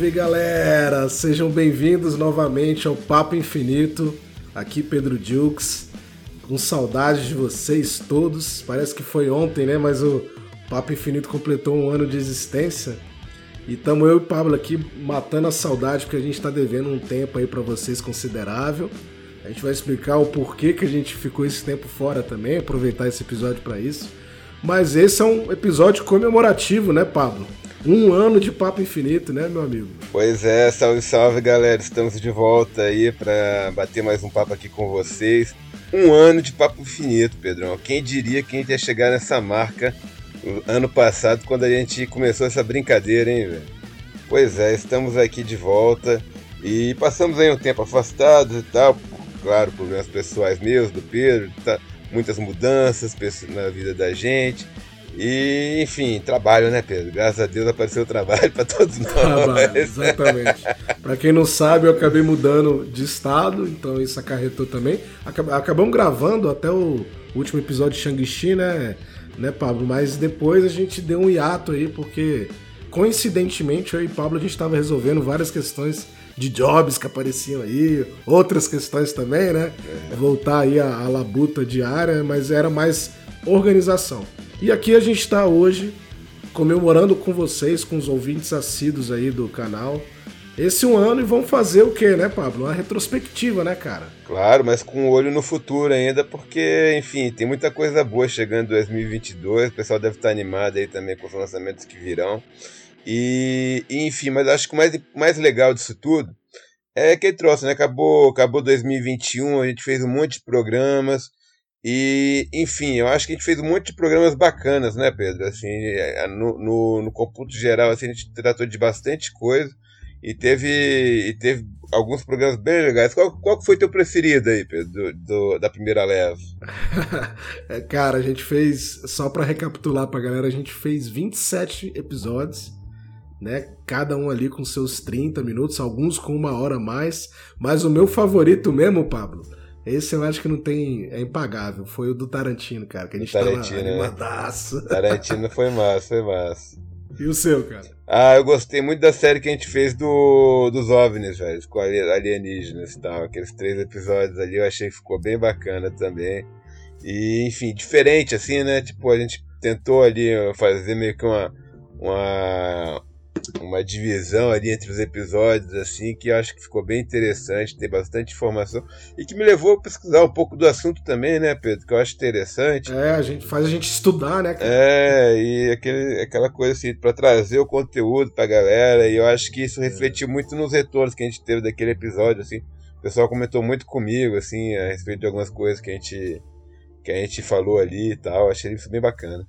Salve galera! Sejam bem-vindos novamente ao Papo Infinito. Aqui Pedro Dukes. Com saudades de vocês todos. Parece que foi ontem, né? Mas o Papo Infinito completou um ano de existência. E estamos eu e Pablo aqui matando a saudade porque a gente está devendo um tempo aí para vocês considerável. A gente vai explicar o porquê que a gente ficou esse tempo fora também, aproveitar esse episódio para isso. Mas esse é um episódio comemorativo, né, Pablo? Um ano de papo infinito, né, meu amigo? Pois é, salve, salve, galera. Estamos de volta aí para bater mais um papo aqui com vocês. Um ano de papo infinito, Pedrão. Quem diria que a gente ia chegar nessa marca ano passado, quando a gente começou essa brincadeira, hein, velho? Pois é, estamos aqui de volta e passamos aí um tempo afastados e tal. Claro, problemas pessoais meus, do Pedro, tá, muitas mudanças na vida da gente. E, enfim, trabalho, né, Pedro? Graças a Deus apareceu trabalho para todos nós. Trabalho, exatamente. para quem não sabe, eu acabei mudando de estado, então isso acarretou também. Acabamos gravando até o último episódio de Shang-Chi, né, né, Pablo? Mas depois a gente deu um hiato aí, porque coincidentemente eu e Pablo a gente estava resolvendo várias questões de jobs que apareciam aí, outras questões também, né? É. Voltar aí à, à labuta diária, mas era mais organização. E aqui a gente está hoje comemorando com vocês, com os ouvintes assíduos aí do canal, esse um ano e vão fazer o que, né, Pablo? Uma retrospectiva, né, cara? Claro, mas com o olho no futuro ainda, porque, enfim, tem muita coisa boa chegando em 2022, o pessoal deve estar animado aí também com os lançamentos que virão. E, enfim, mas acho que o mais, mais legal disso tudo é que trouxe, né? Acabou, acabou 2021, a gente fez um monte de programas, e, enfim, eu acho que a gente fez um monte de programas bacanas, né, Pedro? Assim, é, no, no, no computo geral, assim, a gente tratou de bastante coisa e teve, e teve alguns programas bem legais. Qual, qual foi teu preferido aí, Pedro, do, do da primeira leva? É, cara, a gente fez, só para recapitular pra galera, a gente fez 27 episódios, né? Cada um ali com seus 30 minutos, alguns com uma hora a mais. Mas o meu favorito mesmo, Pablo, esse eu acho que não tem. É impagável. Foi o do Tarantino, cara. Que a gente Tarantino, tava né? animadaço. Né? Tarantino foi massa, foi massa. E o seu, cara? Ah, eu gostei muito da série que a gente fez do, dos OVNIs, velho, com alienígenas e tal. Aqueles três episódios ali eu achei que ficou bem bacana também. E, enfim, diferente, assim, né? Tipo, a gente tentou ali fazer meio que uma, uma, uma divisão ali entre os episódios, assim, que eu acho que ficou bem interessante, tem bastante informação e que me levou a pesquisar um pouco do assunto também, né, Pedro? Que eu acho interessante. É, a gente faz a gente estudar, né? Cara? É, e aquele, aquela coisa assim, para trazer o conteúdo pra galera, e eu acho que isso refletiu muito nos retornos que a gente teve daquele episódio, assim. O pessoal comentou muito comigo, assim, a respeito de algumas coisas que a gente, que a gente falou ali e tal. Achei isso bem bacana.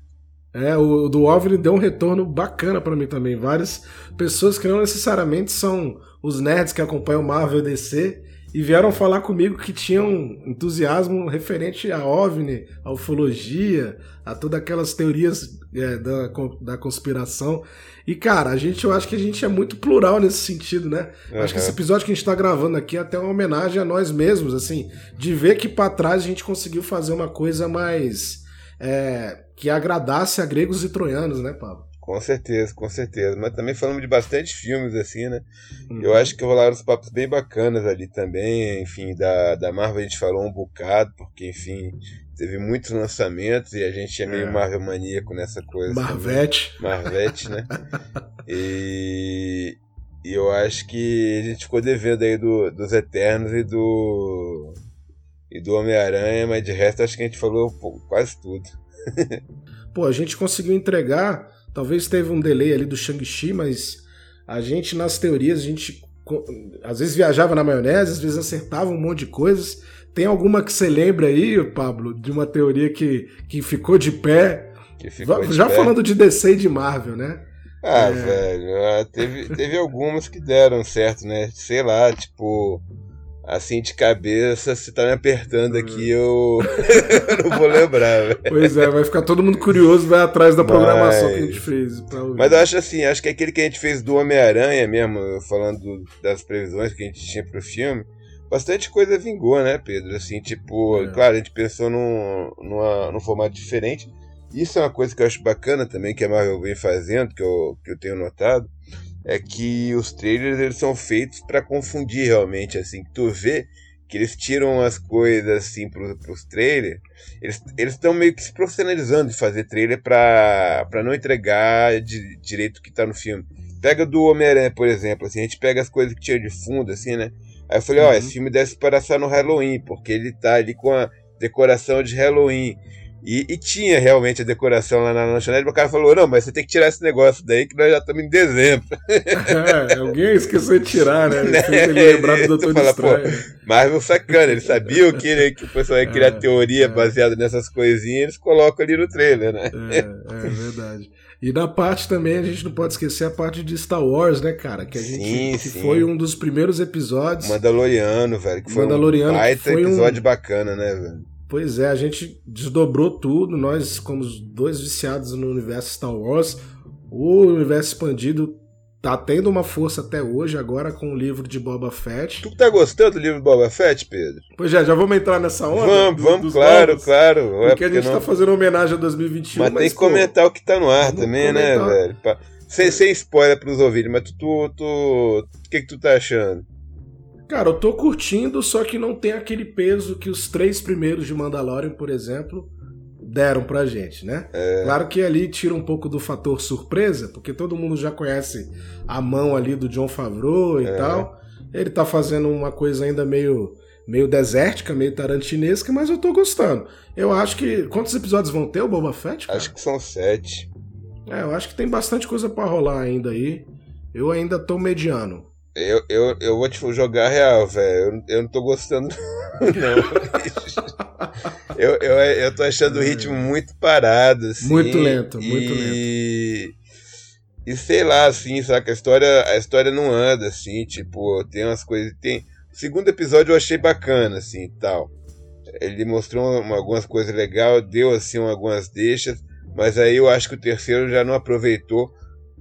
É, o do OVNI deu um retorno bacana para mim também. Várias pessoas que não necessariamente são os nerds que acompanham Marvel DC e vieram falar comigo que tinham entusiasmo referente a OVNI, a ufologia, a todas aquelas teorias é, da, da conspiração. E, cara, a gente, eu acho que a gente é muito plural nesse sentido, né? Uhum. Acho que esse episódio que a gente tá gravando aqui é até uma homenagem a nós mesmos, assim, de ver que para trás a gente conseguiu fazer uma coisa mais. É, que agradasse a gregos e troianos, né, Pablo? Com certeza, com certeza. Mas também falamos de bastante filmes, assim, né? Uhum. Eu acho que rolaram uns papos bem bacanas ali também. Enfim, da, da Marvel a gente falou um bocado, porque, enfim, teve muitos lançamentos e a gente é meio é. Marvel maníaco nessa coisa. Marvete. Também. Marvete, né? e, e eu acho que a gente ficou devendo aí do, dos Eternos e do. E do Homem-Aranha, mas de resto acho que a gente falou quase tudo. Pô, a gente conseguiu entregar, talvez teve um delay ali do Shang-Chi, mas a gente nas teorias, a gente às vezes viajava na maionese, às vezes acertava um monte de coisas. Tem alguma que você lembra aí, Pablo, de uma teoria que, que ficou de pé? Ficou Já de falando pé. de DC e de Marvel, né? Ah, é... velho, ah, teve, teve algumas que deram certo, né? Sei lá, tipo, assim de cabeça, se tá me apertando aqui, eu, eu não vou lembrar. Véio. Pois é, vai ficar todo mundo curioso, vai atrás da programação Mas... que a gente fez. Mas eu acho assim, acho que aquele que a gente fez do Homem-Aranha mesmo, falando das previsões que a gente tinha pro filme, bastante coisa vingou, né, Pedro? Assim, tipo, é. claro, a gente pensou num, numa, num formato diferente. Isso é uma coisa que eu acho bacana também, que a Marvel vem fazendo, que eu, que eu tenho notado é que os trailers eles são feitos para confundir realmente, assim, que tu vê que eles tiram as coisas assim pro, pros trailers, eles estão meio que se profissionalizando de fazer trailer pra, pra não entregar de, direito o que tá no filme. Pega do Homem-Aranha, por exemplo, assim, a gente pega as coisas que tinha de fundo, assim, né? Aí eu falei, ó, uhum. oh, esse filme deve se passar no Halloween, porque ele tá ali com a decoração de Halloween. E, e, tinha realmente a decoração lá na lanchonete, o cara falou: não, mas você tem que tirar esse negócio daí que nós já estamos em dezembro. É, alguém esqueceu de tirar, né? Fez ele lembrar do Doutor fala. Pô, Marvel sacana, ele sabia que, ele, que o pessoal ia criar é, teoria é. baseada nessas coisinhas, eles colocam ali no trailer, né? É, é verdade. E na parte também, a gente não pode esquecer a parte de Star Wars, né, cara? Que a gente sim, que sim. foi um dos primeiros episódios. Mandaloriano, velho. Que foi Mandaloriano, um baita foi episódio um... bacana, né, velho? Pois é, a gente desdobrou tudo. Nós, como dois viciados no universo Star Wars, o universo expandido tá tendo uma força até hoje, agora com o livro de Boba Fett. Tu tá gostando do livro de Boba Fett, Pedro? Pois é, já vamos entrar nessa onda? Vamos, vamos, claro, novos, claro. É porque, porque a gente não... tá fazendo homenagem a 2021. Mas, mas tem que pô, comentar o que tá no ar também, né, comentar... né, velho? Sem, sem spoiler pros ouvintes, mas tu, tu, tu, o que que tu tá achando? Cara, eu tô curtindo, só que não tem aquele peso que os três primeiros de Mandalorian, por exemplo, deram pra gente, né? É... Claro que ali tira um pouco do fator surpresa, porque todo mundo já conhece a mão ali do John Favreau e é... tal. Ele tá fazendo uma coisa ainda meio meio desértica, meio tarantinesca, mas eu tô gostando. Eu acho que. Quantos episódios vão ter o Boba Fett? Cara? Acho que são sete. É, eu acho que tem bastante coisa para rolar ainda aí. Eu ainda tô mediano. Eu, eu, eu vou te jogar real, velho. Eu, eu, não tô gostando, não. eu, eu, eu tô achando o ritmo muito parado, assim. Muito lento, muito e... lento. E sei lá, assim, saca? A história, a história não anda, assim, tipo, tem umas coisas. Tem... O segundo episódio eu achei bacana, assim, tal. Ele mostrou uma, algumas coisas legais, deu, assim, algumas deixas, mas aí eu acho que o terceiro já não aproveitou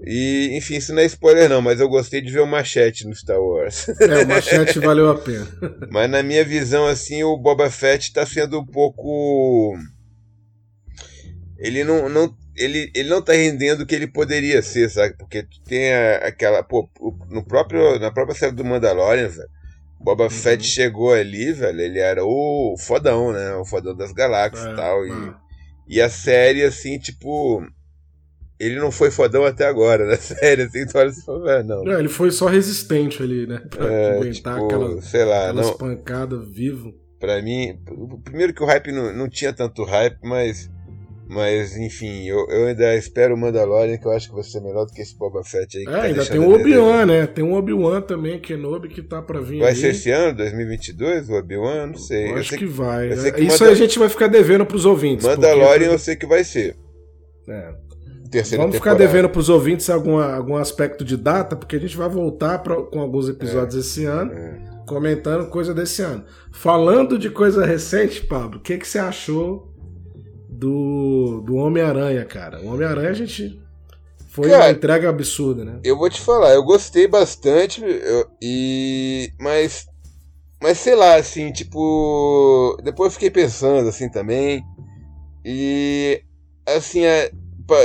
e, enfim, isso não é spoiler não, mas eu gostei de ver o Machete no Star Wars. É, o Machete valeu a pena. Mas na minha visão, assim, o Boba Fett tá sendo um pouco... Ele não, não, ele, ele não tá rendendo o que ele poderia ser, sabe? Porque tu tem a, aquela... Pô, no próprio, na própria série do Mandalorian, velho, Boba uhum. Fett chegou ali, velho, ele era o fodão, né? O fodão das galáxias é, e tal. E, é. e a série, assim, tipo ele não foi fodão até agora, né? Sério, assim, tu olha assim, velho, não. não. Ele foi só resistente ali, né? Pra é, aguentar tipo, aquela, sei lá, aquelas não, pancadas vivo. Pra mim, primeiro que o hype não, não tinha tanto hype, mas. Mas, enfim, eu, eu ainda espero o Mandalorian, que eu acho que vai ser melhor do que esse Boba Fett aí. É, tá ainda tem o Obi-Wan, né? Tem um Obi-Wan também, Kenobi, que tá pra vir Vai aí. ser esse ano, 2022, o Obi-Wan? Não sei. Eu, eu acho que, que, vai. Que Isso Mandal... a gente vai ficar devendo pros ouvintes. Mandalorian porque... eu sei que vai ser. É terceira Vamos ficar devendo para os ouvintes algum, algum aspecto de data, porque a gente vai voltar pra, com alguns episódios é, esse ano, é. comentando coisa desse ano. Falando de coisa recente, Pablo, o que, que você achou do, do Homem-Aranha, cara? O Homem-Aranha a gente. Foi cara, uma entrega absurda, né? Eu vou te falar, eu gostei bastante, eu, e. Mas. Mas sei lá, assim, tipo. Depois eu fiquei pensando assim também. E. Assim, é,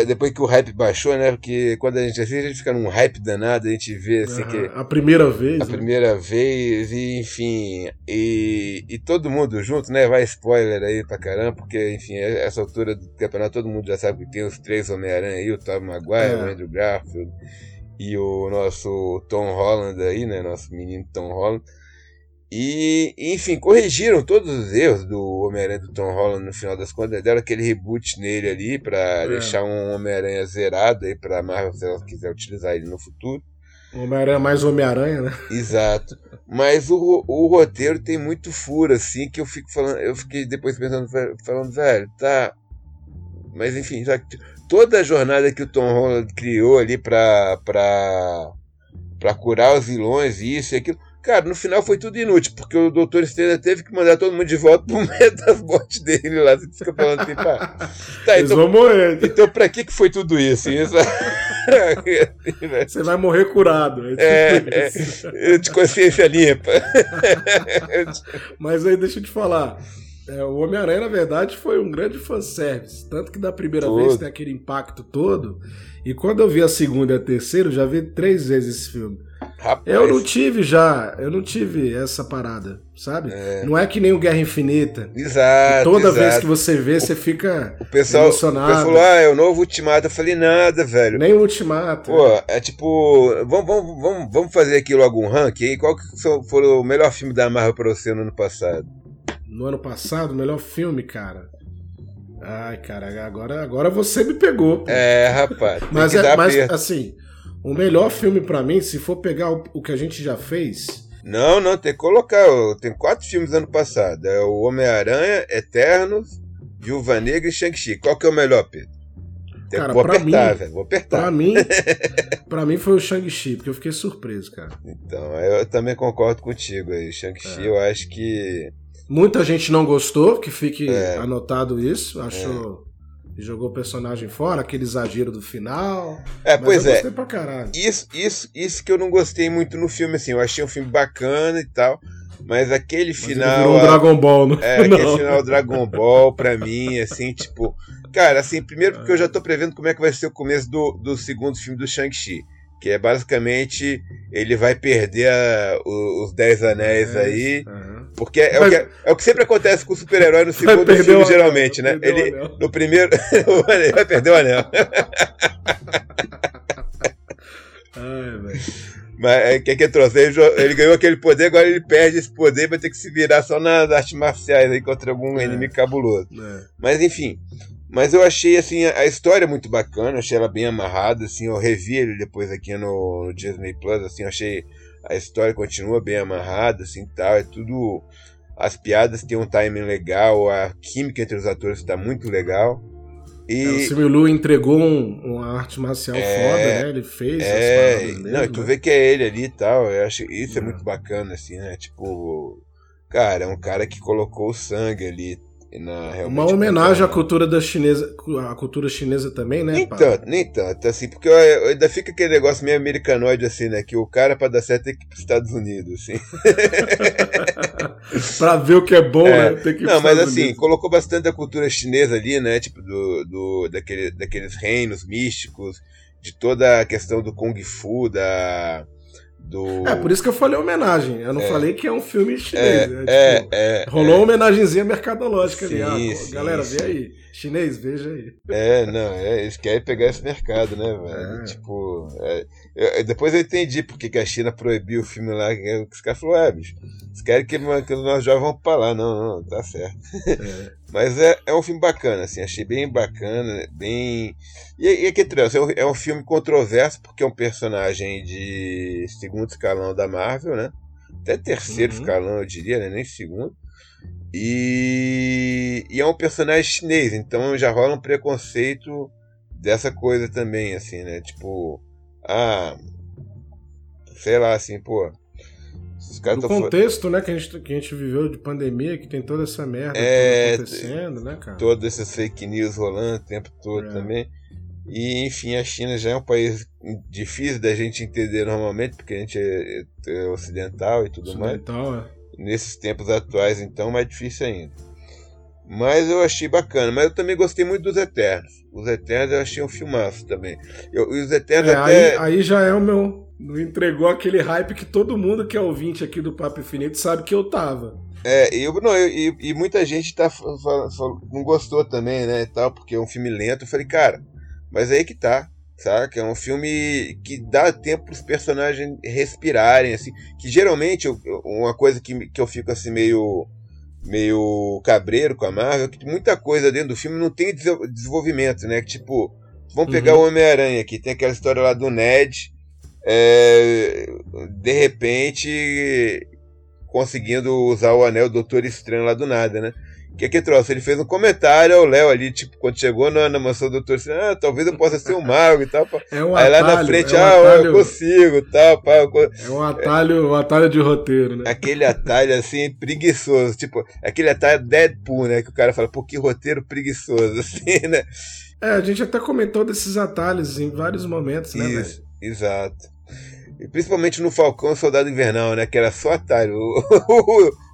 depois que o hype baixou, né? Porque quando a gente assiste, a gente fica num hype danado, a gente vê assim que. A primeira vez. A né? primeira vez, e enfim. E, e todo mundo junto, né? Vai spoiler aí pra caramba, porque, enfim, essa altura do campeonato todo mundo já sabe que tem os três Homem-Aranha aí, o Tom Maguire, é. o Andrew Garfield e o nosso Tom Holland aí, né? Nosso menino Tom Holland. E, enfim, corrigiram todos os erros do Homem-Aranha do Tom Holland no final das contas. Deram aquele reboot nele ali para é. deixar um Homem-Aranha zerado aí pra Marvel se ela quiser utilizar ele no futuro. Homem-Aranha mais Homem-Aranha, né? Exato. Mas o, o roteiro tem muito furo, assim, que eu fico falando. Eu fiquei depois pensando, falando, velho, tá. Mas enfim, já, toda a jornada que o Tom Holland criou ali pra, pra, pra curar os vilões, isso e aquilo Cara, no final foi tudo inútil, porque o Doutor Estranho teve que mandar todo mundo de volta pro botes dele lá. Você fica falando assim, pá. Tá, Eles então, vão morrer. Então, pra que, que foi tudo isso? isso... Você vai morrer curado. É, é, é de consciência limpa. Mas aí, deixa eu te falar. É, o Homem-Aranha, na verdade, foi um grande fanservice. Tanto que da primeira vez tem aquele impacto todo. E quando eu vi a segunda e a terceira, eu já vi três vezes esse filme. Rapaz. Eu não tive já, eu não tive essa parada, sabe? É. Não é que nem o Guerra Infinita. Exato. toda exato. vez que você vê, você fica o pessoal, emocionado. O pessoal falou, ah, é o novo Ultimato. Eu falei, nada, velho. Nem o Ultimato. Pô, é tipo, vamos, vamos, vamos, vamos fazer aqui logo um ranking aí. Qual que foi o melhor filme da Marvel pra você no ano passado? No ano passado, o melhor filme, cara. Ai, cara, agora, agora você me pegou. É, rapaz. mas é, mas assim, o melhor filme para mim, se for pegar o, o, que a gente já fez. Não, não, tem que colocar. Tem quatro filmes ano passado. É o Homem-Aranha, Eternos, Viúva Negra e Shang-Chi. Qual que é o melhor, Pedro? Tem, cara, vou apertar, mim, velho. Vou apertar. Pra mim, pra mim foi o Shang-Chi, porque eu fiquei surpreso, cara. Então, eu também concordo contigo aí. Shang-Chi, é. eu acho que. Muita gente não gostou, que fique é. anotado isso. Achou. É jogou o personagem fora, aquele exagero do final. É, pois é. Isso, isso, isso que eu não gostei muito no filme, assim. Eu achei um filme bacana e tal. Mas aquele mas final. Virou um Dragon Ball, não? É, aquele não. final Dragon Ball, pra mim, assim, tipo. Cara, assim, primeiro porque eu já tô prevendo como é que vai ser o começo do, do segundo filme do Shang-Chi. Que é basicamente ele vai perder a, os, os Dez Anéis é, aí. Uhum. Porque é, Mas... o que, é o que sempre acontece com o super-herói no segundo filme, anel, geralmente, né? Ele, no primeiro. ele vai perder o anel. Ai, velho. Mas o que, que trouxe? Ele, ele, ganhou aquele poder, agora ele perde esse poder, vai ter que se virar só nas artes marciais aí contra algum é. inimigo cabuloso. É. Mas enfim, mas eu achei assim a história muito bacana, achei ela bem amarrada, assim, eu revi ele depois aqui no, no Disney Plus, assim, achei a história continua bem amarrada, assim, tal, é tudo as piadas têm um timing legal, a química entre os atores está muito legal. E... É, o Simu entregou um, uma arte marcial é, foda, né? Ele fez é, as paradas Não, e tu né? vê que é ele ali e tal. Eu acho isso é. é muito bacana, assim, né? Tipo, cara, é um cara que colocou o sangue ali na, uma homenagem à cultura da chinesa, à cultura chinesa também, né? Nem tanto, nem tanto, assim, porque ainda fica aquele negócio meio americanoide, assim, né? Que o cara, pra dar certo, tem que ir pros Estados Unidos, assim. pra ver o que é bom, é. né? Tem que ir Não, mas assim, Unidos. colocou bastante a cultura chinesa ali, né? Tipo, do, do, daquele, daqueles reinos místicos, de toda a questão do Kung Fu, da do... É, por isso que eu falei homenagem. Eu não é. falei que é um filme chinês. É, né? é, tipo, é, rolou é. uma homenagenzinha mercadológica sim, ali. Ah, sim, galera, sim. vê aí. Chinês, veja aí. É, não, é, eles querem pegar esse mercado, né, velho? É. Tipo, é, eu, depois eu entendi porque que a China proibiu o filme lá, que os caras falaram, é, bicho, eles querem que, que os nossos jovens vão pra lá. Não, não, tá certo. É. Mas é, é um filme bacana, assim, achei bem bacana, bem. E, e aqui, é um, é um filme controverso, porque é um personagem de segundo escalão da Marvel, né? Até terceiro uhum. escalão, eu diria, né? Nem segundo. E, e é um personagem chinês, então já rola um preconceito dessa coisa também, assim, né? Tipo, ah, sei lá, assim, pô. No contexto, né, que a, gente, que a gente viveu de pandemia, que tem toda essa merda é, acontecendo, né, cara? Todas essas fake news rolando o tempo todo é. também. E, enfim, a China já é um país difícil da gente entender normalmente, porque a gente é, é ocidental e tudo ocidental, mais. É nesses tempos atuais, então, mais difícil ainda. Mas eu achei bacana. Mas eu também gostei muito dos Eternos. Os Eternos eu achei um filmaço também. Eu, os Eternos é, até... aí, aí já é o meu. Entregou aquele hype que todo mundo que é ouvinte aqui do Papo Infinito sabe que eu tava. É, eu, não, eu, e, e, muita gente tá, não gostou também, né, e tal, porque é um filme lento. Eu falei, cara, mas aí que tá saca? É um filme que dá tempo para os personagens respirarem, assim. Que geralmente, eu, uma coisa que, que eu fico assim meio meio cabreiro com a Marvel, que muita coisa dentro do filme não tem desenvolvimento, né? Tipo, vamos pegar uhum. o Homem-Aranha aqui, tem aquela história lá do Ned, é, de repente conseguindo usar o anel Doutor Estranho lá do nada, né? O que que trouxe? Ele fez um comentário ao Léo ali, tipo, quando chegou na, na mansão do doutor, assim, ah, talvez eu possa ser um mago e tal. É um Aí atalho, lá na frente, é um ah, atalho, eu consigo tal. Pá, eu... É um atalho, um atalho de roteiro, né? Aquele atalho, assim, preguiçoso. Tipo, aquele atalho Deadpool, né? Que o cara fala, pô, que roteiro preguiçoso, assim, né? É, a gente até comentou desses atalhos em vários momentos, né, Isso, exato. E principalmente no Falcão Soldado Invernal, né? Que era só atalho.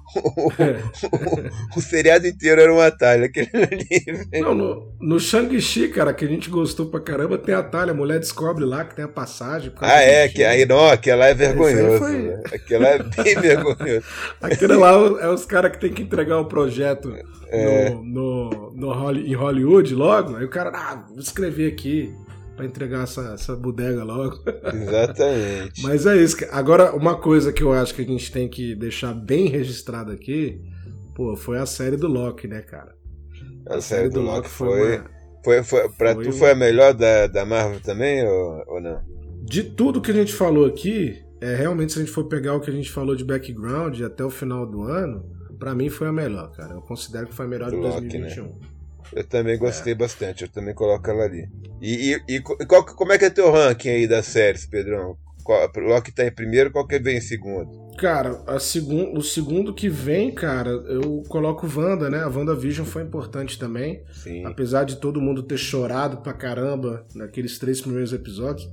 o, seriado inteiro era um atalho, aquele ali. Não, no, no Shang-Chi, cara, que a gente gostou pra caramba, tem atalho. A mulher descobre lá que tem a passagem. Ah, é? Que, aí, não, aquela é vergonhoso. Foi... Né? Aquela é bem vergonhoso. Aquele lá é os caras que tem que entregar o projeto é. no, no, no, em Hollywood logo. Aí o cara, ah, vou escrever aqui para entregar essa, essa bodega logo. Exatamente. Mas é isso. Agora, uma coisa que eu acho que a gente tem que deixar bem registrado aqui, pô, foi a série do Loki, né, cara? A, a série, série, do, do Loki, Loki foi. Uma... Foi, foi, pra foi tu foi a melhor da, da Marvel também, ou, ou não? De tudo que a gente falou aqui, é realmente se a gente for pegar o que a gente falou de background até o final do ano, para mim foi a melhor, cara. Eu considero que foi a melhor de 2021. Né? Eu também gostei é. bastante, eu também coloco ela ali. E, e, e qual, como é que é teu ranking aí das séries, Pedrão? Qual, Loki tá em primeiro, qual que vem em segundo? Cara, a segun, o segundo que vem, cara, eu coloco Wanda, né? A WandaVision foi importante também. Sim. Apesar de todo mundo ter chorado pra caramba naqueles três primeiros episódios.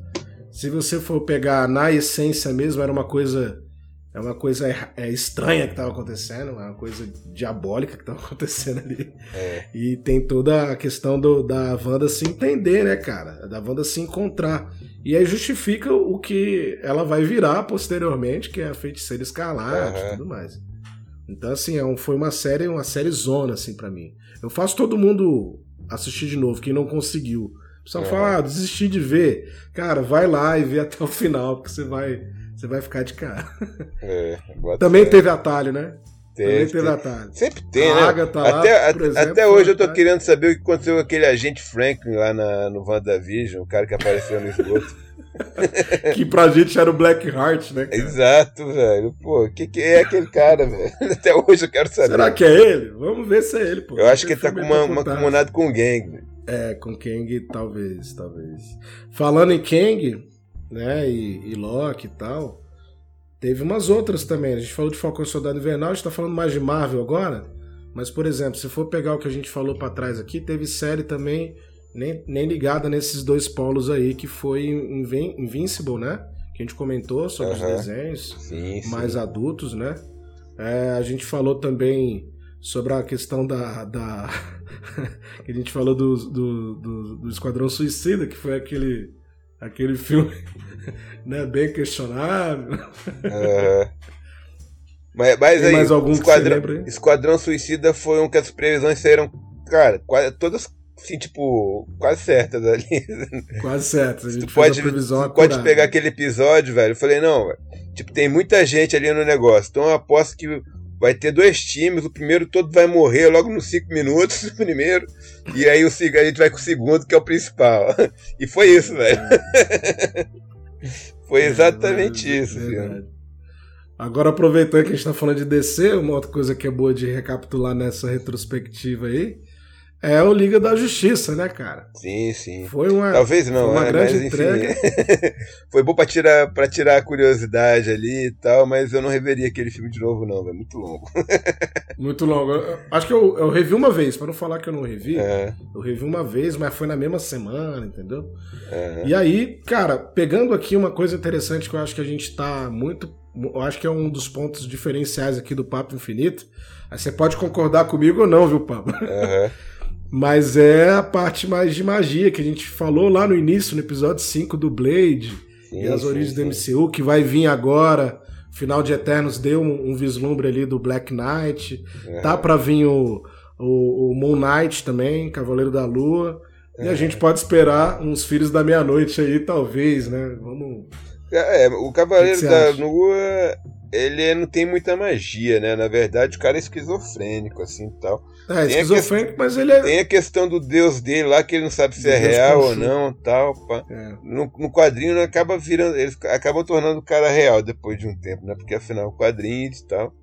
Se você for pegar na essência mesmo, era uma coisa é uma coisa é, estranha que estava acontecendo, é uma coisa diabólica que estava acontecendo ali. É. E tem toda a questão do, da Wanda se entender, né, cara? Da Wanda se encontrar. E aí justifica o que ela vai virar posteriormente, que é a feiticeira escarlate uhum. e tudo mais. Então, assim, é um, foi uma série, uma série zona, assim, para mim. Eu faço todo mundo assistir de novo, quem não conseguiu. Pessoal uhum. fala, ah, desisti de ver. Cara, vai lá e vê até o final, porque você vai você vai ficar de cara. É, Também teve atalho, né? Teve, Também teve atalho. Sempre tem, a né? Agatha até, lá, exemplo, até hoje eu tô querendo saber o que aconteceu com aquele agente Franklin lá na, no WandaVision, o cara que apareceu no esgoto. que pra gente era o Blackheart, né? Cara? Exato, velho. Pô, o que, que é aquele cara, velho? Até hoje eu quero saber. Será que é ele? Vamos ver se é ele, pô. Eu acho que ele tá com uma, uma comunidade com o Gang. É, com Kang, talvez, talvez. Falando em Kang, né, e, e Loki e tal, teve umas outras também. A gente falou de Falcão e Soldado Invernal, a gente tá falando mais de Marvel agora, mas, por exemplo, se for pegar o que a gente falou para trás aqui, teve série também nem, nem ligada nesses dois polos aí, que foi Invincible, né? Que a gente comentou sobre uhum. os desenhos sim, mais sim. adultos, né? É, a gente falou também sobre a questão da. da que a gente falou do, do, do, do Esquadrão Suicida, que foi aquele Aquele filme né, bem questionável. É. Mas, mas aí, mais algum Esquadrão, Esquadrão Suicida foi um que as previsões saíram, cara, quase, todas assim, tipo, quase certas ali. Quase certas. A gente tu pode, tu pode pegar aquele episódio, velho. Eu falei, não, velho. Tipo, tem muita gente ali no negócio. Então eu aposto que vai ter dois times, o primeiro todo vai morrer logo nos cinco minutos, o primeiro, e aí o, a gente vai com o segundo, que é o principal. E foi isso, velho. foi exatamente é, isso, filho. Agora, aproveitando que a gente tá falando de DC, uma outra coisa que é boa de recapitular nessa retrospectiva aí, é o Liga da Justiça, né, cara? Sim, sim. Foi uma, Talvez não, uma né? grande mas, entrega. foi bom pra tirar, pra tirar a curiosidade ali e tal, mas eu não reveria aquele filme de novo, não, é muito longo. muito longo. Eu, acho que eu, eu revi uma vez, para não falar que eu não revi. É. Eu revi uma vez, mas foi na mesma semana, entendeu? É. E aí, cara, pegando aqui uma coisa interessante que eu acho que a gente tá muito. Eu acho que é um dos pontos diferenciais aqui do Papo Infinito. Aí você pode concordar comigo ou não, viu, Pablo? Uhum. Mas é a parte mais de magia que a gente falou lá no início, no episódio 5 do Blade sim, e as origens sim, do MCU, que vai vir agora. Final de Eternos deu um, um vislumbre ali do Black Knight. É. Tá pra vir o, o, o, Moon Knight também, Cavaleiro da Lua. É. E a é. gente pode esperar uns Filhos da Meia-Noite aí, talvez, né? Vamos. É, o Cavaleiro que que da Lua ele não tem muita magia, né? Na verdade, o cara é esquizofrênico, assim tal. É, tem esquizofrênico, mas ele é. Tem a questão do deus dele lá, que ele não sabe se é real ou não, tal. É. No, no, quadrinho né, acaba virando. Eles acabam tornando o cara real depois de um tempo, né? Porque afinal, quadrinhos e tal.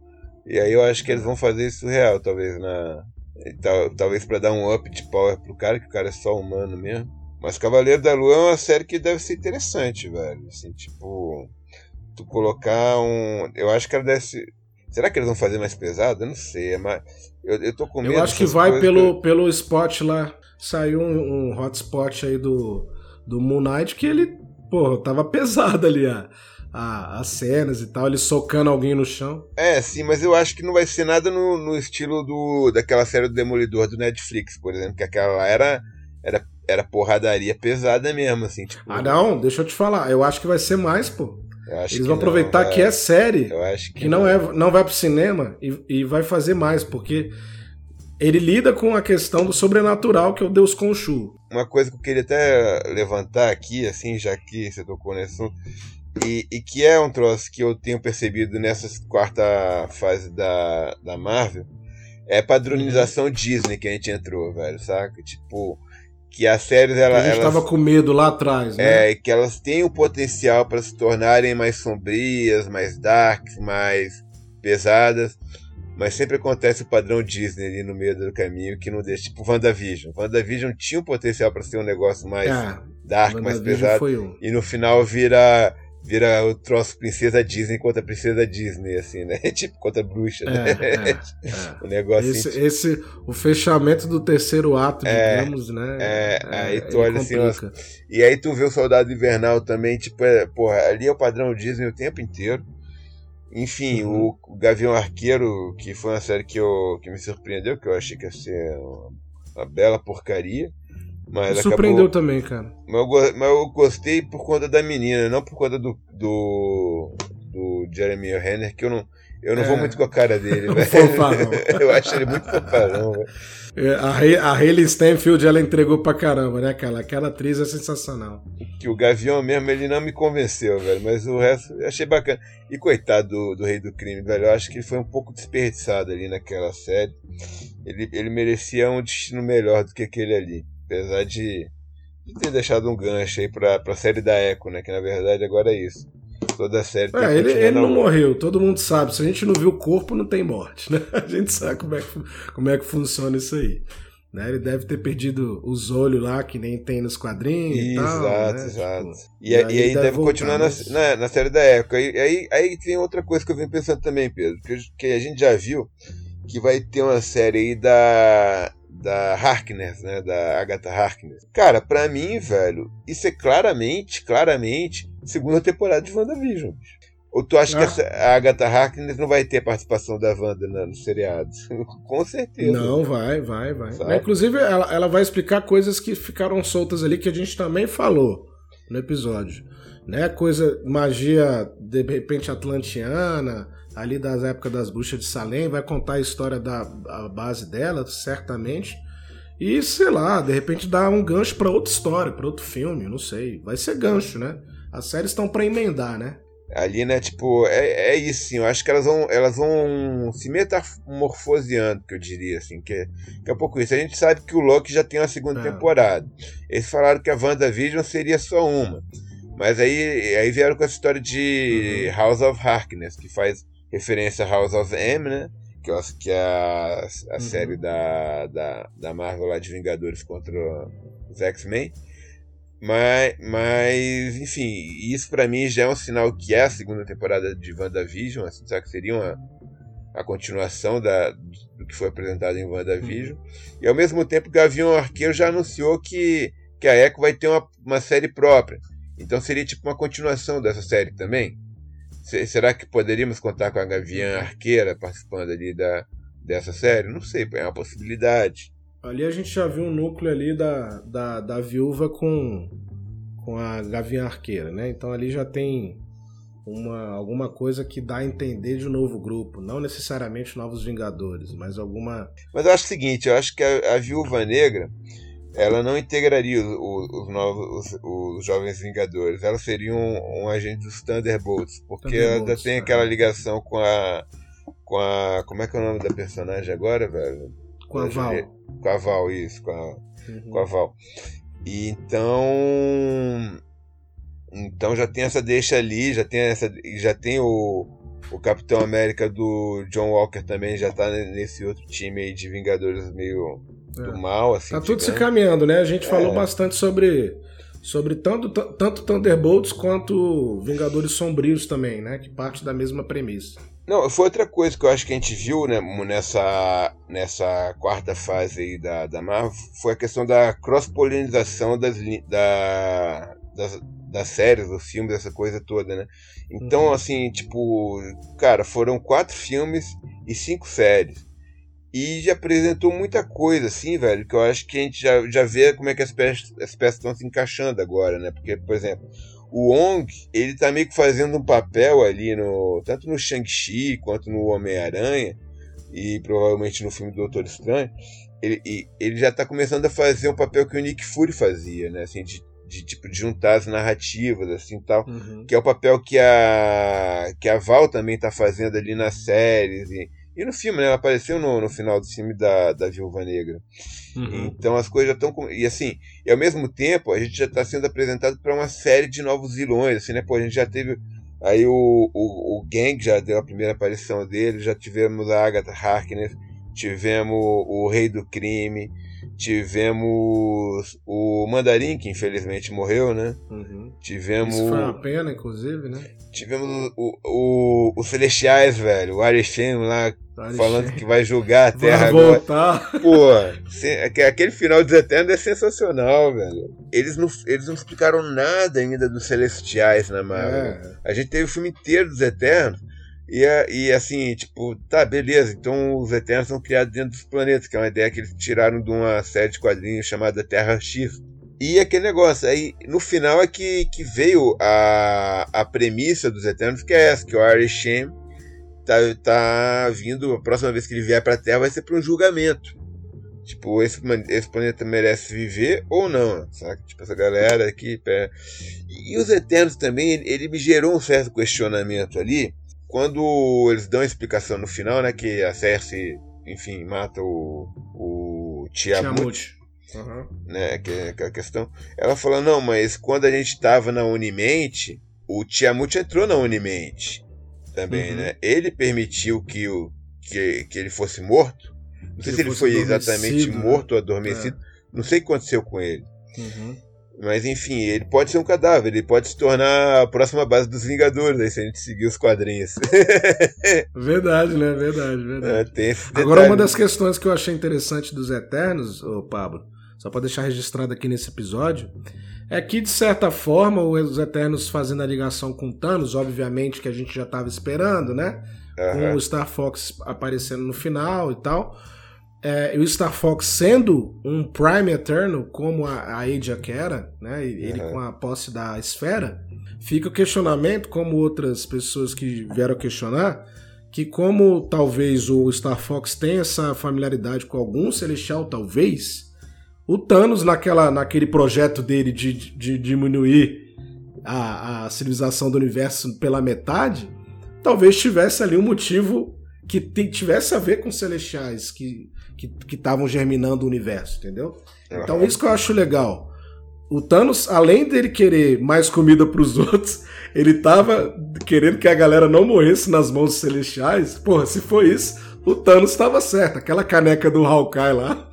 E aí eu acho que eles vão fazer isso real, talvez, na. Tal, talvez para dar um up de power pro cara, que o cara é só humano mesmo. Mas Cavaleiro da Lua é uma série que deve ser interessante, velho. Assim, tipo tu colocar um. Eu acho que ela deve ser. Será que eles vão fazer mais pesado? Eu não sei. É mais... eu, eu tô com medo. Eu acho que vai pelo, pelo spot lá. Saiu um, um hotspot aí do, do Moon Knight que ele, pô, tava pesado ali a, a, as cenas e tal, ele socando alguém no chão. É, sim, mas eu acho que não vai ser nada no, no estilo do daquela série do Demolidor do Netflix, por exemplo, que aquela lá era, era, era porradaria pesada mesmo, assim. Tipo... Ah, não, deixa eu te falar, eu acho que vai ser mais, pô. Eles vão aproveitar que é série, que, que não, não, é, não vai pro cinema e, e vai fazer mais, porque ele lida com a questão do sobrenatural que é o Deus Conchu. Uma coisa que eu queria até levantar aqui, assim, já que você tocou nesse assunto, e, e, que é um troço que eu tenho percebido nessa quarta fase da, da Marvel, é a padronização Disney que a gente entrou, velho, saca? Tipo, que as séries ela, a gente elas, tava com medo lá atrás, né? É, que elas têm o potencial para se tornarem mais sombrias, mais darks, mais pesadas. Mas sempre acontece o padrão Disney ali no meio do caminho que não deixa. Tipo WandaVision. WandaVision tinha um potencial para ser um negócio mais é, dark, mais pesado. Um. E no final vira vira o troço princesa Disney contra princesa Disney, assim, né? tipo contra bruxa, né? É, é, é. o negócio esse, assim, esse, o fechamento do terceiro ato, é, digamos, né? É, é aí tu olha assim, e aí tu vê o Soldado Invernal também, tipo, é, porra, ali é o padrão Disney o tempo inteiro. Enfim, uhum. o, o, Gavião Arqueiro, que foi uma série que, eu, que me surpreendeu, que eu achei que ia ser uma, uma bela porcaria. Mas surpreendeu acabou... também, cara. Mas eu, mas eu, gostei por conta da menina, não por conta do, do, do Jeremy Renner, que eu não, eu não é. vou muito com a cara dele, velho. eu acho ele muito fofarão, velho. É, a, a Hayley Stanfield, ela entregou pra caramba, né, cara? Aquela atriz é sensacional. Que o Gavião mesmo, ele não me convenceu, velho. Mas o resto eu achei bacana. E coitado do, do Rei do Crime, velho. Eu acho que ele foi um pouco desperdiçado ali naquela série. Ele, ele merecia um destino melhor do que aquele ali. Apesar de, de ter deixado um gancho aí pra, pra série da Echo, né? Que na verdade agora é isso. Toda a série é, ele, ele não morreu, todo mundo sabe. Se a gente não viu o corpo, não tem morte, né? A gente sabe como é que, como é que funciona isso aí. Né? Ele deve ter perdido os olhos lá, que nem tem nos quadrinhos exato, e tal. Exato, né? exato. Tipo, e, e, aí, aí deve, deve continuar na, na, na, série da época. E aí, aí tem outra coisa que eu venho pensando também, Pedro, que, que a gente já viu que vai ter uma série aí da da Harkness, né, da Agatha Harkness. Cara, para mim, velho, isso é claramente, claramente segunda temporada de WandaVision. Ou tu acha ah. que a Agatha Harkness não vai ter participação da Wanda no seriado? Com certeza. Não, vai, vai, vai. Inclusive, ela, ela vai explicar coisas que ficaram soltas ali que a gente também falou no episódio. Né? Coisa, magia de repente atlantiana, ali das épocas das bruxas de Salem, vai contar a história da a base dela, certamente. E sei lá, de repente dá um gancho para outra história, para outro filme, não sei. Vai ser gancho, né? As séries estão para emendar, né? Ali, né, tipo, é, é isso, sim. Eu acho que elas vão, elas vão se metamorfoseando, que eu diria, assim, que é, que é um pouco isso. A gente sabe que o Loki já tem uma segunda é. temporada. Eles falaram que a WandaVision seria só uma. Mas aí, aí vieram com essa história de uhum. House of Harkness, que faz referência a House of M, né? Que, eu acho que é a, a uhum. série da, da, da Marvel lá de Vingadores contra os X-Men. Mas, mas, enfim, isso para mim já é um sinal que é a segunda temporada de WandaVision, assim, sabe que seria uma, a continuação da, do que foi apresentado em WandaVision. Uhum. E ao mesmo tempo, Gavião Arqueiro já anunciou que, que a Echo vai ter uma, uma série própria. Então seria tipo uma continuação dessa série também. Será que poderíamos contar com a Gavião Arqueira participando ali da, dessa série? Não sei, é uma possibilidade. Ali a gente já viu um núcleo ali da, da, da viúva com, com a Gavião Arqueira, né? Então ali já tem uma, alguma coisa que dá a entender de um novo grupo. Não necessariamente novos Vingadores, mas alguma. Mas eu acho o seguinte, eu acho que a, a Viúva Negra ela não integraria os, os novos os, os, jovens Vingadores. Ela seria um, um agente dos Thunderbolts, porque Thunderbolts, ela tem aquela ligação com a com a como é que é o nome da personagem agora, velho? Com a Val. Com a Val, isso, com a, uhum. com a Val. E então então já tem essa deixa ali, já tem essa já tem o o Capitão América do John Walker também já tá nesse outro time aí de Vingadores meio do é. mal, assim. Tá tudo se caminhando, né? A gente é. falou bastante sobre, sobre tanto, tanto Thunderbolts quanto Vingadores Sombrios também, né? Que parte da mesma premissa. Não, foi outra coisa que eu acho que a gente viu né, nessa, nessa quarta fase aí da, da Marvel, foi a questão da cross-polinização das, da, das, das séries, dos filmes, essa coisa toda, né? Então, uhum. assim, tipo, cara, foram quatro filmes e cinco séries. E já apresentou muita coisa, assim, velho, que eu acho que a gente já, já vê como é que as peças, as peças estão se encaixando agora, né? Porque, por exemplo, o Wong, ele tá meio que fazendo um papel ali no. Tanto no Shang-Chi quanto no Homem-Aranha, e provavelmente no filme do Doutor Estranho, ele, ele já tá começando a fazer um papel que o Nick Fury fazia, né? Assim, de, de tipo de juntar as narrativas, assim tal. Uhum. Que é o papel que a. que a Val também tá fazendo ali nas séries. E, e no filme, né? Ela apareceu no, no final do filme da, da Viúva Negra. Uhum. Então as coisas já estão. E assim, e ao mesmo tempo, a gente já está sendo apresentado para uma série de novos vilões, assim, né? Pô, a gente já teve. Aí o, o, o Gang já deu a primeira aparição dele, já tivemos a Agatha Harkness, tivemos o Rei do Crime, tivemos o Mandarim, que infelizmente morreu, né? Uhum. Tivemos. Isso foi uma pena, inclusive, né? Tivemos o, o, o Celestiais, velho, o Arishem lá, falando que vai julgar a Terra vai agora. voltar. Pô, aquele final dos Eternos é sensacional, velho. Eles não, eles não explicaram nada ainda dos Celestiais na Marvel. É. A gente teve o filme inteiro dos Eternos. E, e assim, tipo, tá, beleza, então os Eternos são criados dentro dos planetas, que é uma ideia que eles tiraram de uma série de quadrinhos chamada Terra X. E aquele negócio, aí no final é que, que veio a, a premissa dos Eternos, que é essa, que o Arishem tá, tá vindo, a próxima vez que ele vier pra Terra vai ser para um julgamento. Tipo, esse, esse planeta merece viver ou não, sabe? Tipo, essa galera aqui. E os Eternos também, ele, ele me gerou um certo questionamento ali, quando eles dão a explicação no final, né, que a Cersei, enfim, mata o, o Tiamut, Uhum. né, que, que é a questão, ela fala, não, mas quando a gente estava na Unimente, o Tiamut entrou na Unimente também, uhum. né? Ele permitiu que, o, que, que ele fosse morto. Não sei se ele foi exatamente né? morto ou adormecido. É. Não sei o que aconteceu com ele. Uhum. Mas enfim, ele pode ser um cadáver, ele pode se tornar a próxima base dos Vingadores, aí se a gente seguir os quadrinhos. verdade, né? Verdade, verdade. É, Agora, uma das questões que eu achei interessante dos Eternos, ô Pablo, só para deixar registrado aqui nesse episódio, é que, de certa forma, os Eternos fazendo a ligação com Thanos, obviamente que a gente já estava esperando, né? Uhum. Com o Star Fox aparecendo no final e tal é, o Star Fox sendo um Prime Eterno, como a, a que era, né, ele uhum. com a posse da esfera, fica o questionamento, como outras pessoas que vieram questionar, que como talvez o Star Fox tenha essa familiaridade com algum Celestial, talvez, o Thanos naquela, naquele projeto dele de, de diminuir a, a civilização do universo pela metade, talvez tivesse ali um motivo que tivesse a ver com celestiais, que que estavam germinando o universo, entendeu? Então isso que eu acho legal. O Thanos, além dele querer mais comida para os outros, ele tava querendo que a galera não morresse nas mãos celestiais. Porra, se for isso, o Thanos estava certo. Aquela caneca do Hawkeye lá.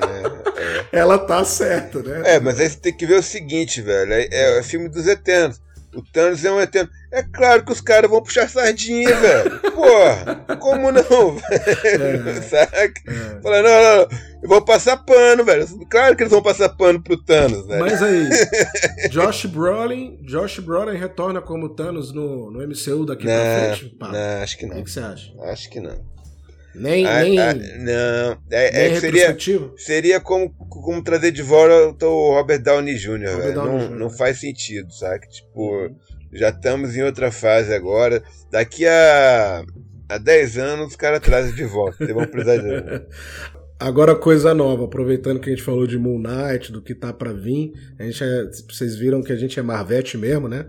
É, é. Ela tá certa, né? É, mas aí você tem que ver o seguinte, velho. É, é, é filme dos Eternos. O Thanos é um eterno. É claro que os caras vão puxar sardinha, velho. Porra, como não? É, Saca? É. Fala, não, não, não, eu vou passar pano, velho. Claro que eles vão passar pano pro Thanos, velho. Mas aí, Josh Brolin, Josh Brolin retorna como Thanos no, no MCU daqui não, pra frente? Pá. Não, acho que não. O que você acha? Acho que não. Nem, a, nem, a, não, é, nem é, seria, seria como, como trazer de volta o Robert Downey Jr. Robert Downey não, Jr. não faz sentido, sabe? Tipo, uhum. Já estamos em outra fase agora. Daqui a, a 10 anos os caras trazem de volta. Vão precisar de... Agora, coisa nova, aproveitando que a gente falou de Moon Knight, do que tá para vir, a gente é, vocês viram que a gente é Marvete mesmo, né?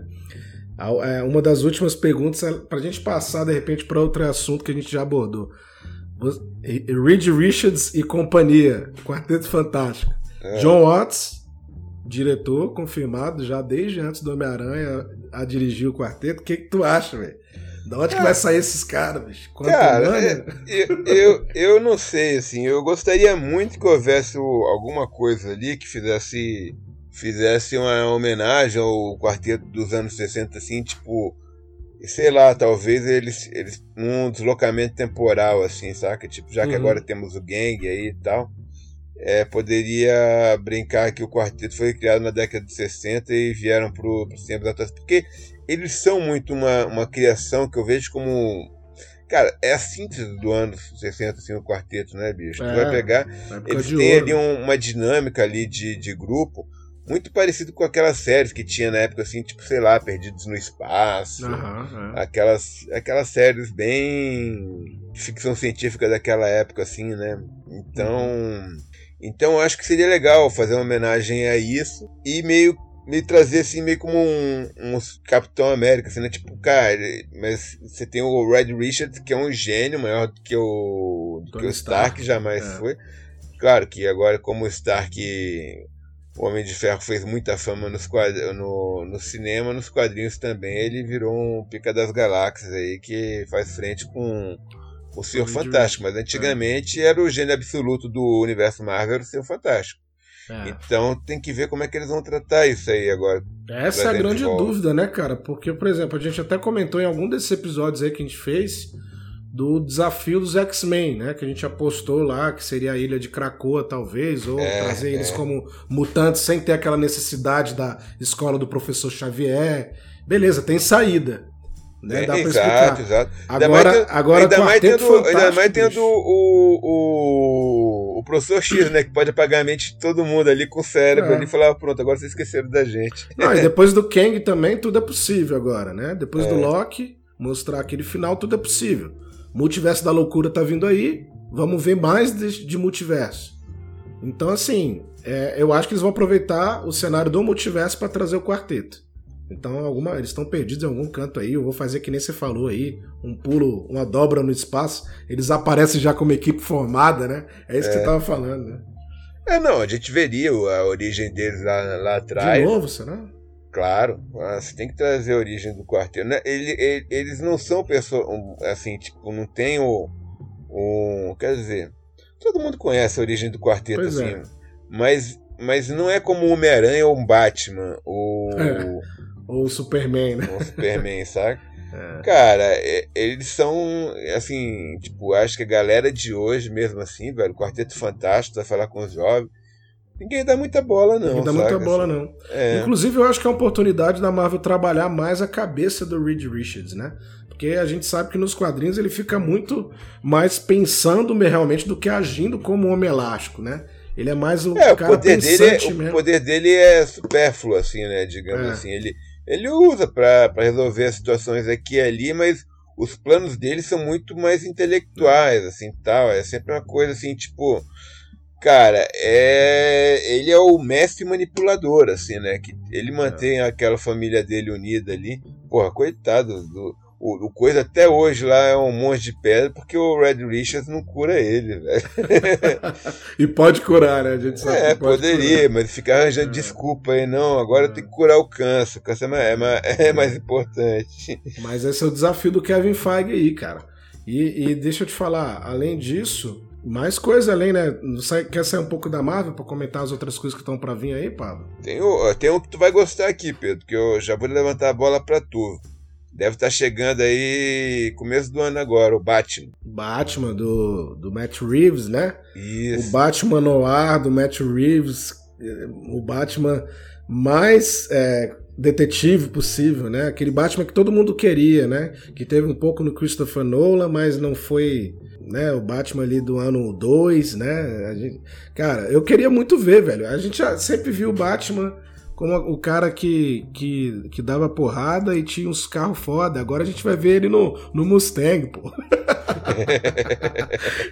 É, uma das últimas perguntas é pra gente passar de repente para outro assunto que a gente já abordou. Reed Richards e companhia, Quarteto Fantástico. É. John Watts, diretor confirmado já desde antes do Homem-Aranha a dirigir o quarteto. O que, que tu acha, velho? Da onde que vai sair esses caras, bicho? Cara, é, eu, eu, eu não sei, assim. Eu gostaria muito que houvesse alguma coisa ali que fizesse, fizesse uma homenagem ao quarteto dos anos 60, assim, tipo sei lá, talvez eles, eles um deslocamento temporal, assim, saca? Tipo, já que uhum. agora temos o gang aí e tal. É, poderia brincar que o quarteto foi criado na década de 60 e vieram para os tempos atuais, porque eles são muito uma, uma criação que eu vejo como. Cara, é a síntese do ano 60, assim, o quarteto, né, bicho? É, tu vai é, pegar. Eles têm ali um, uma dinâmica ali de, de grupo muito parecido com aquelas séries que tinha na época, assim, tipo, sei lá, Perdidos no Espaço. Uhum, é. aquelas, aquelas séries bem ficção científica daquela época, assim, né? Então. Uhum. Então eu acho que seria legal fazer uma homenagem a isso e meio me trazer assim meio como um, um Capitão América, assim, né? Tipo, cara, mas você tem o Red Richards, que é um gênio maior do que o, do que o Stark, Stark jamais é. foi. Claro que agora, como o Stark, o Homem de Ferro fez muita fama nos quadr no, no cinema, nos quadrinhos também, ele virou um pica das galáxias aí que faz frente com o Senhor Fantástico, mas antigamente é. era o gênio absoluto do universo Marvel, o Senhor Fantástico. É. Então tem que ver como é que eles vão tratar isso aí agora. Essa é a grande dúvida, né, cara? Porque, por exemplo, a gente até comentou em algum desses episódios aí que a gente fez do desafio dos X-Men, né? Que a gente apostou lá que seria a ilha de Krakoa, talvez, ou é, trazer eles é. como mutantes sem ter aquela necessidade da escola do professor Xavier. Beleza, tem saída. Né? Dá exato, exato. Agora, agora ainda mais tendo, ainda mais tendo o, o, o professor X, né? Que pode apagar a mente de todo mundo ali com o cérebro é. ali e falar, pronto, agora vocês esqueceram da gente. Não, e depois do Kang também tudo é possível agora, né? Depois é. do Loki, mostrar aquele final, tudo é possível. Multiverso da loucura tá vindo aí, vamos ver mais de, de multiverso. Então, assim, é, eu acho que eles vão aproveitar o cenário do multiverso para trazer o quarteto. Então, alguma, eles estão perdidos em algum canto aí. Eu vou fazer que nem você falou aí, um pulo, uma dobra no espaço. Eles aparecem já como equipe formada, né? É isso é. que você tava falando, né? É, não, a gente veria a origem deles lá, lá atrás. De novo, será? Claro, ah, você tem que trazer a origem do quarteto. Né? Ele, ele, eles não são pessoas, assim, tipo, não tem o, o. Quer dizer, todo mundo conhece a origem do quarteto, pois assim. É. Mas, mas não é como o Homem-Aranha ou um Batman. Ou. É. Ou o Superman, né? Ou o Superman, sabe? É. Cara, é, eles são, assim, tipo, acho que a galera de hoje mesmo assim, velho, o Quarteto Fantástico, vai falar com os jovens, ninguém dá muita bola não, Ninguém dá muita bola assim. não. É. Inclusive, eu acho que é uma oportunidade da Marvel trabalhar mais a cabeça do Reed Richards, né? Porque a gente sabe que nos quadrinhos ele fica muito mais pensando realmente do que agindo como um homem elástico, né? Ele é mais o é, cara o poder dele é, mesmo. O poder dele é supérfluo, assim, né? Digamos é. assim. Ele ele usa para resolver as situações aqui e ali, mas os planos dele são muito mais intelectuais, assim, tal. É sempre uma coisa assim, tipo, cara, é ele é o mestre manipulador, assim, né? Que ele mantém é. aquela família dele unida ali. Porra, coitado do o, o, coisa até hoje lá é um monte de pedra porque o Red Richards não cura ele, velho. e pode curar, né? A gente sabe é, poderia, curar. mas ficar arranjando é. desculpa aí, não. Agora é. tem que curar o câncer. O câncer é mais, é mais, é mais importante. Mas esse é o desafio do Kevin Feige aí, cara. E, e deixa eu te falar, além disso, mais coisa além, né? Quer sair um pouco da Marvel pra comentar as outras coisas que estão pra vir aí, Pablo? Tem, tem um que tu vai gostar aqui, Pedro, que eu já vou levantar a bola pra tu. Deve estar tá chegando aí começo do ano agora, o Batman. Batman do, do Matt Reeves, né? Isso. O Batman Noir do Matt Reeves. O Batman mais é, detetive possível, né? Aquele Batman que todo mundo queria, né? Que teve um pouco no Christopher Nolan, mas não foi né, o Batman ali do ano 2, né? Gente, cara, eu queria muito ver, velho. A gente já sempre viu o Batman como o cara que, que, que dava porrada e tinha uns carros foda. Agora a gente vai ver ele no, no Mustang, pô.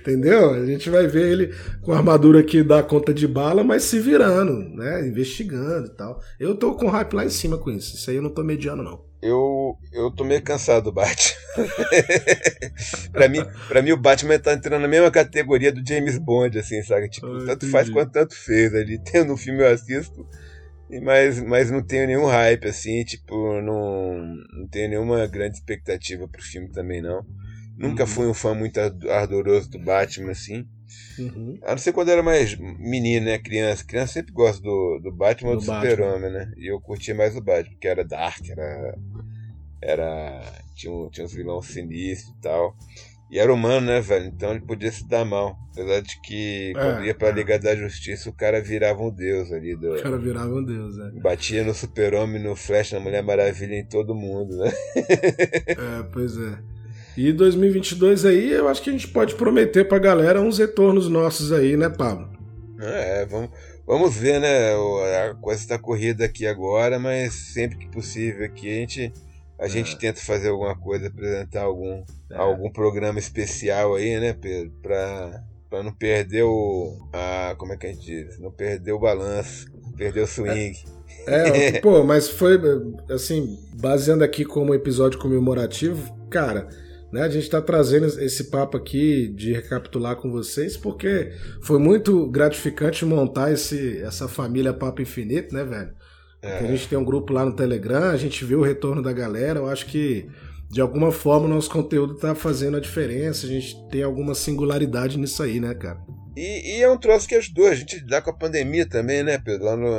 Entendeu? A gente vai ver ele com a armadura que dá conta de bala, mas se virando, né? Investigando e tal. Eu tô com hype lá em cima com isso. Isso aí eu não tô mediano, não. Eu, eu tô meio cansado do Batman. pra, mim, pra mim, o Batman tá entrando na mesma categoria do James Bond, assim, sabe? Tipo, ah, tanto faz quanto tanto fez ali. Tendo um filme eu assisto mas, mas não tenho nenhum hype, assim, tipo, não, não tenho nenhuma grande expectativa pro filme também, não. Nunca uhum. fui um fã muito ardoroso do Batman, assim. Uhum. A não ser quando era mais menino, né? Criança. Criança sempre gosta do, do Batman ou do, do Super-Homem, né? E eu curtia mais o Batman, porque era dark, era. era tinha, tinha uns vilões sinistros e tal. E era humano, né, velho? Então ele podia se dar mal. Apesar de que quando é, ia pra é. Liga da Justiça, o cara virava um deus ali. Do... O cara virava um deus, né? Batia no Super-Homem, no Flash, na Mulher Maravilha, em todo mundo, né? é, pois é. E 2022 aí, eu acho que a gente pode prometer pra galera uns retornos nossos aí, né, Pablo? É, vamos, vamos ver, né? A coisa está corrida aqui agora, mas sempre que possível aqui a gente a é. gente tenta fazer alguma coisa, apresentar algum, é. algum programa especial aí, né, Pedro? Pra, pra não perder o. A, como é que a gente diz? Não perder o balanço, perder o swing. É, é pô, mas foi assim, baseando aqui como episódio comemorativo, cara. Né, a gente está trazendo esse papo aqui de recapitular com vocês, porque foi muito gratificante montar esse, essa família Papo Infinito, né, velho? É. A gente tem um grupo lá no Telegram, a gente viu o retorno da galera, eu acho que de alguma forma o nosso conteúdo tá fazendo a diferença, a gente tem alguma singularidade nisso aí, né, cara? E, e é um troço que ajudou a gente lá com a pandemia também, né, Pedro? Lá no,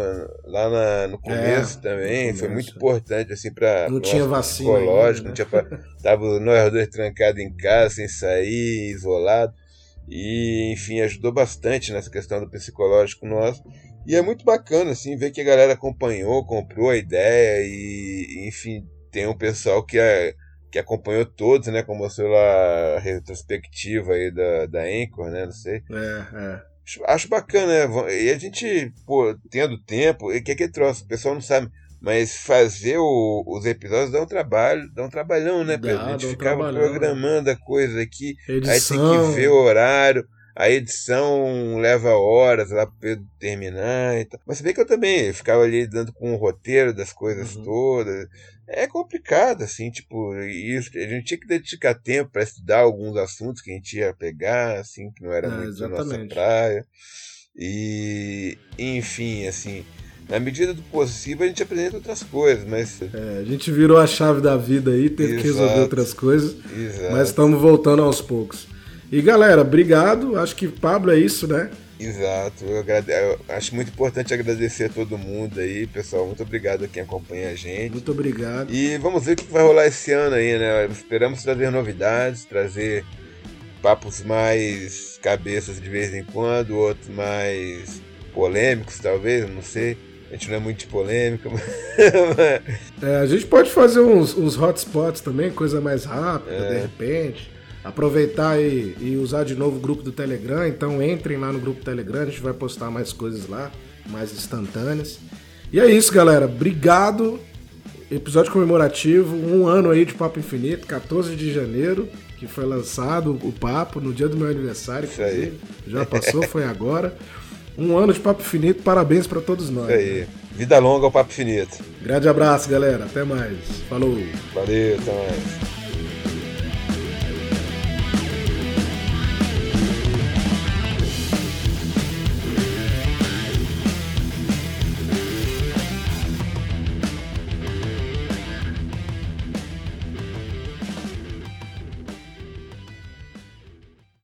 lá na, no começo é, também, no começo. foi muito importante, assim, para Não tinha vacina. Psicológico, não tinha pra, tava nós dois trancados em casa, sem sair, isolado. E, enfim, ajudou bastante nessa questão do psicológico nosso. E é muito bacana, assim, ver que a galera acompanhou, comprou a ideia e, enfim, tem um pessoal que, é, que acompanhou todos, né? Como a retrospectiva aí da, da Anchor, né? Não sei. É, é. Acho, acho bacana, né? E a gente, pô, tendo tempo, e que é que trouxe? O pessoal não sabe. Mas fazer o, os episódios dá um trabalho, dá um trabalhão, né, Pedro? Dá, a gente ficava um programando a coisa aqui, Edição. aí tem que ver o horário. A edição leva horas lá para terminar e tal. Mas você vê que eu também ficava ali dando com o roteiro das coisas uhum. todas. É complicado, assim, tipo, isso, a gente tinha que dedicar tempo para estudar alguns assuntos que a gente ia pegar, assim, que não era é, muito a nossa praia. E, enfim, assim, na medida do possível a gente apresenta outras coisas, mas. É, a gente virou a chave da vida aí, teve Exato. que resolver outras coisas. Exato. Mas estamos voltando aos poucos. E galera, obrigado. Acho que Pablo é isso, né? Exato. Eu, agrade... eu acho muito importante agradecer a todo mundo aí, pessoal. Muito obrigado a quem acompanha a gente. Muito obrigado. E vamos ver o que vai rolar esse ano aí, né? Esperamos trazer novidades, trazer papos mais cabeças de vez em quando, outros mais polêmicos, talvez, não sei. A gente não é muito de polêmica, mas... é, a gente pode fazer uns, uns hotspots também, coisa mais rápida, é. de repente aproveitar e, e, usar de novo o grupo do Telegram. Então entrem lá no grupo do Telegram, a gente vai postar mais coisas lá, mais instantâneas. E é isso, galera. Obrigado. Episódio comemorativo, um ano aí de Papo Infinito, 14 de janeiro, que foi lançado o papo no dia do meu aniversário, inclusive. Já passou, foi agora. Um ano de Papo Infinito, parabéns para todos nós. Isso aí. Né? Vida longa ao Papo Infinito. Grande abraço, galera. Até mais. Falou. Valeu, até mais.